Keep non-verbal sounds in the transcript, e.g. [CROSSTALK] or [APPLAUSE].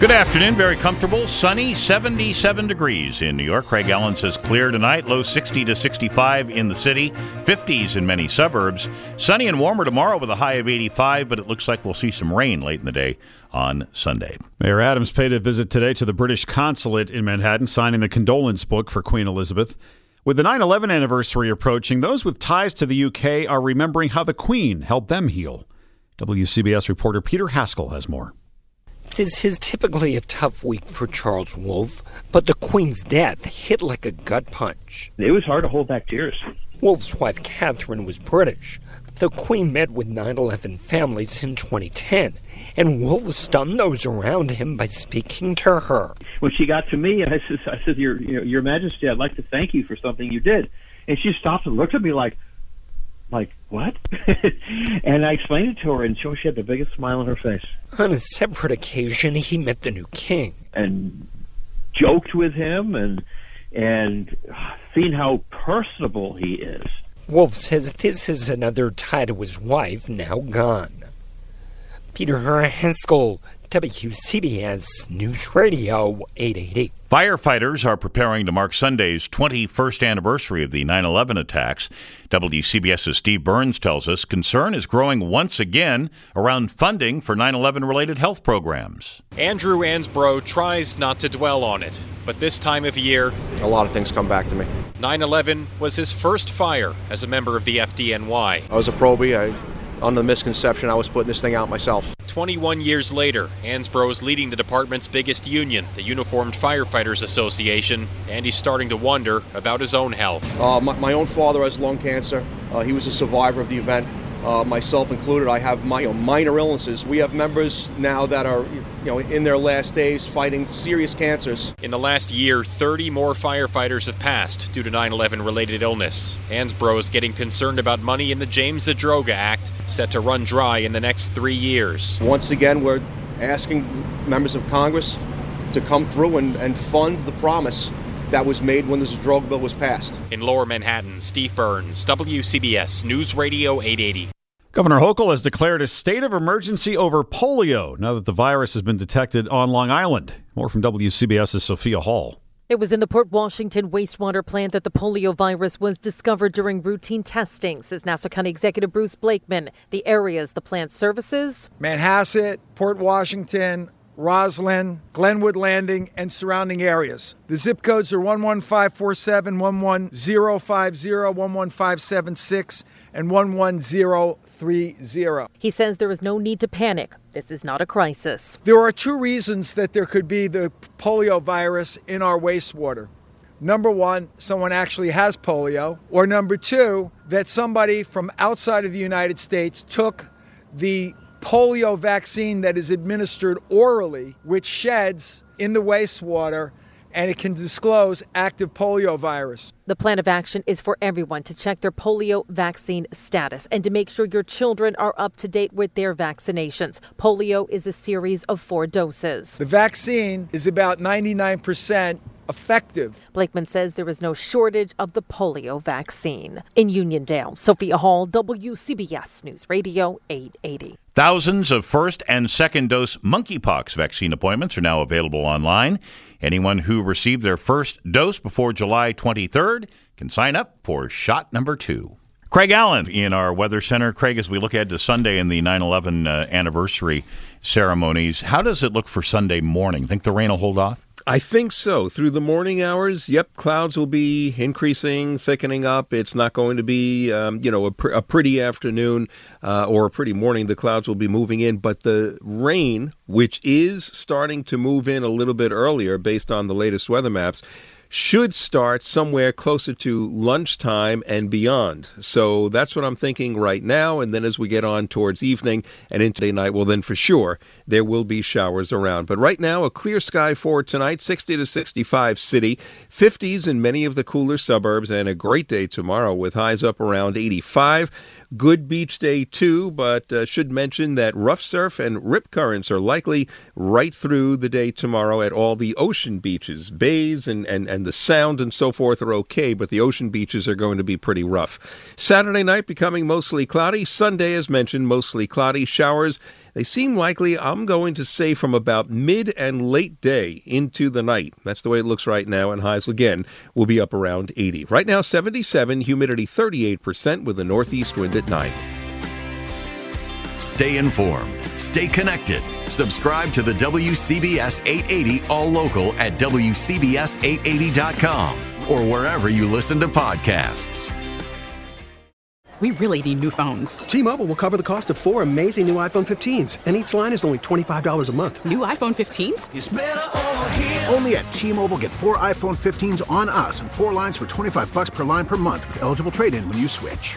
Good afternoon. Very comfortable, sunny, 77 degrees in New York. Craig Allen says clear tonight, low 60 to 65 in the city, 50s in many suburbs. Sunny and warmer tomorrow with a high of 85, but it looks like we'll see some rain late in the day on Sunday. Mayor Adams paid a visit today to the British consulate in Manhattan, signing the condolence book for Queen Elizabeth. With the 9 11 anniversary approaching, those with ties to the UK are remembering how the Queen helped them heal. WCBS reporter Peter Haskell has more. This is typically a tough week for Charles Wolfe, but the Queen's death hit like a gut punch. It was hard to hold back tears. Wolfe's wife, Catherine, was British. The Queen met with 9 11 families in 2010, and Wolfe stunned those around him by speaking to her. When she got to me, I said, I said Your, you know, Your Majesty, I'd like to thank you for something you did. And she stopped and looked at me like, like what? [LAUGHS] and I explained it to her, and she had the biggest smile on her face. On a separate occasion, he met the new king and joked with him, and and seen how personable he is. Wolfe says this is another tie to his wife now gone. Peter Haskell, WCBS News Radio 880. Firefighters are preparing to mark Sunday's 21st anniversary of the 9 11 attacks. WCBS's Steve Burns tells us concern is growing once again around funding for 9 11 related health programs. Andrew Ansbro tries not to dwell on it, but this time of year, a lot of things come back to me. 9 11 was his first fire as a member of the FDNY. I was a probie. I under the misconception I was putting this thing out myself. 21 years later, Ansbro is leading the department's biggest union, the Uniformed Firefighters Association, and he's starting to wonder about his own health. Uh, my, my, own father has lung cancer. Uh, he was a survivor of the event uh, myself included, I have my, you know, minor illnesses. We have members now that are you know in their last days fighting serious cancers. In the last year, 30 more firefighters have passed due to 9/11 related illness. Ansbro is getting concerned about money in the James Zadroga Act, set to run dry in the next three years. Once again, we're asking members of Congress to come through and, and fund the promise that was made when Zadroga bill was passed. In Lower Manhattan, Steve Burns, WCBS News Radio 880. Governor Hochul has declared a state of emergency over polio now that the virus has been detected on Long Island. More from WCBS's Sophia Hall. It was in the Port Washington wastewater plant that the polio virus was discovered during routine testing, says Nassau County Executive Bruce Blakeman. The areas the plant services Manhasset, Port Washington, Roslyn, Glenwood Landing, and surrounding areas. The zip codes are 11547, 11050, 11576, and 11030. He says there is no need to panic. This is not a crisis. There are two reasons that there could be the polio virus in our wastewater. Number one, someone actually has polio. Or number two, that somebody from outside of the United States took the polio vaccine that is administered orally, which sheds in the wastewater and it can disclose active polio virus. The plan of action is for everyone to check their polio vaccine status and to make sure your children are up to date with their vaccinations. Polio is a series of four doses. The vaccine is about 99% effective. Blakeman says there is no shortage of the polio vaccine. In Uniondale, Sophia Hall, WCBS News Radio 880. Thousands of first and second dose monkeypox vaccine appointments are now available online. Anyone who received their first dose before July 23rd can sign up for shot number two. Craig Allen in our Weather Center. Craig, as we look ahead to Sunday and the 9 11 uh, anniversary ceremonies, how does it look for Sunday morning? Think the rain will hold off? I think so. Through the morning hours, yep, clouds will be increasing, thickening up. It's not going to be, um, you know, a, pr- a, pretty afternoon uh, or a pretty morning. The clouds will be moving in, but the rain, which is starting to move in a little bit earlier based on the latest weather maps, should start somewhere closer to lunchtime and beyond. So that's what I'm thinking right now. And then as we get on towards evening and into day night, well, then for sure there will be showers around. But right now, a clear sky for tonight, 60 to 65 city, 50s in many of the cooler suburbs, and a great day tomorrow with highs up around 85. Good beach day too, but uh, should mention that rough surf and rip currents are likely right through the day tomorrow at all the ocean beaches. Bays and, and, and the sound and so forth are okay, but the ocean beaches are going to be pretty rough. Saturday night becoming mostly cloudy. Sunday, as mentioned, mostly cloudy. Showers they seem likely, I'm going to say, from about mid and late day into the night. That's the way it looks right now, and highs again will be up around 80. Right now, 77, humidity 38%, with a northeast wind at 9. Stay informed. Stay connected. Subscribe to the WCBS 880 All Local at WCBS880.com or wherever you listen to podcasts. We really need new phones. T-Mobile will cover the cost of four amazing new iPhone 15s, and each line is only $25 a month. New iPhone 15s? Only at T-Mobile get four iPhone 15s on us and four lines for 25 bucks per line per month with eligible trade-in when you switch.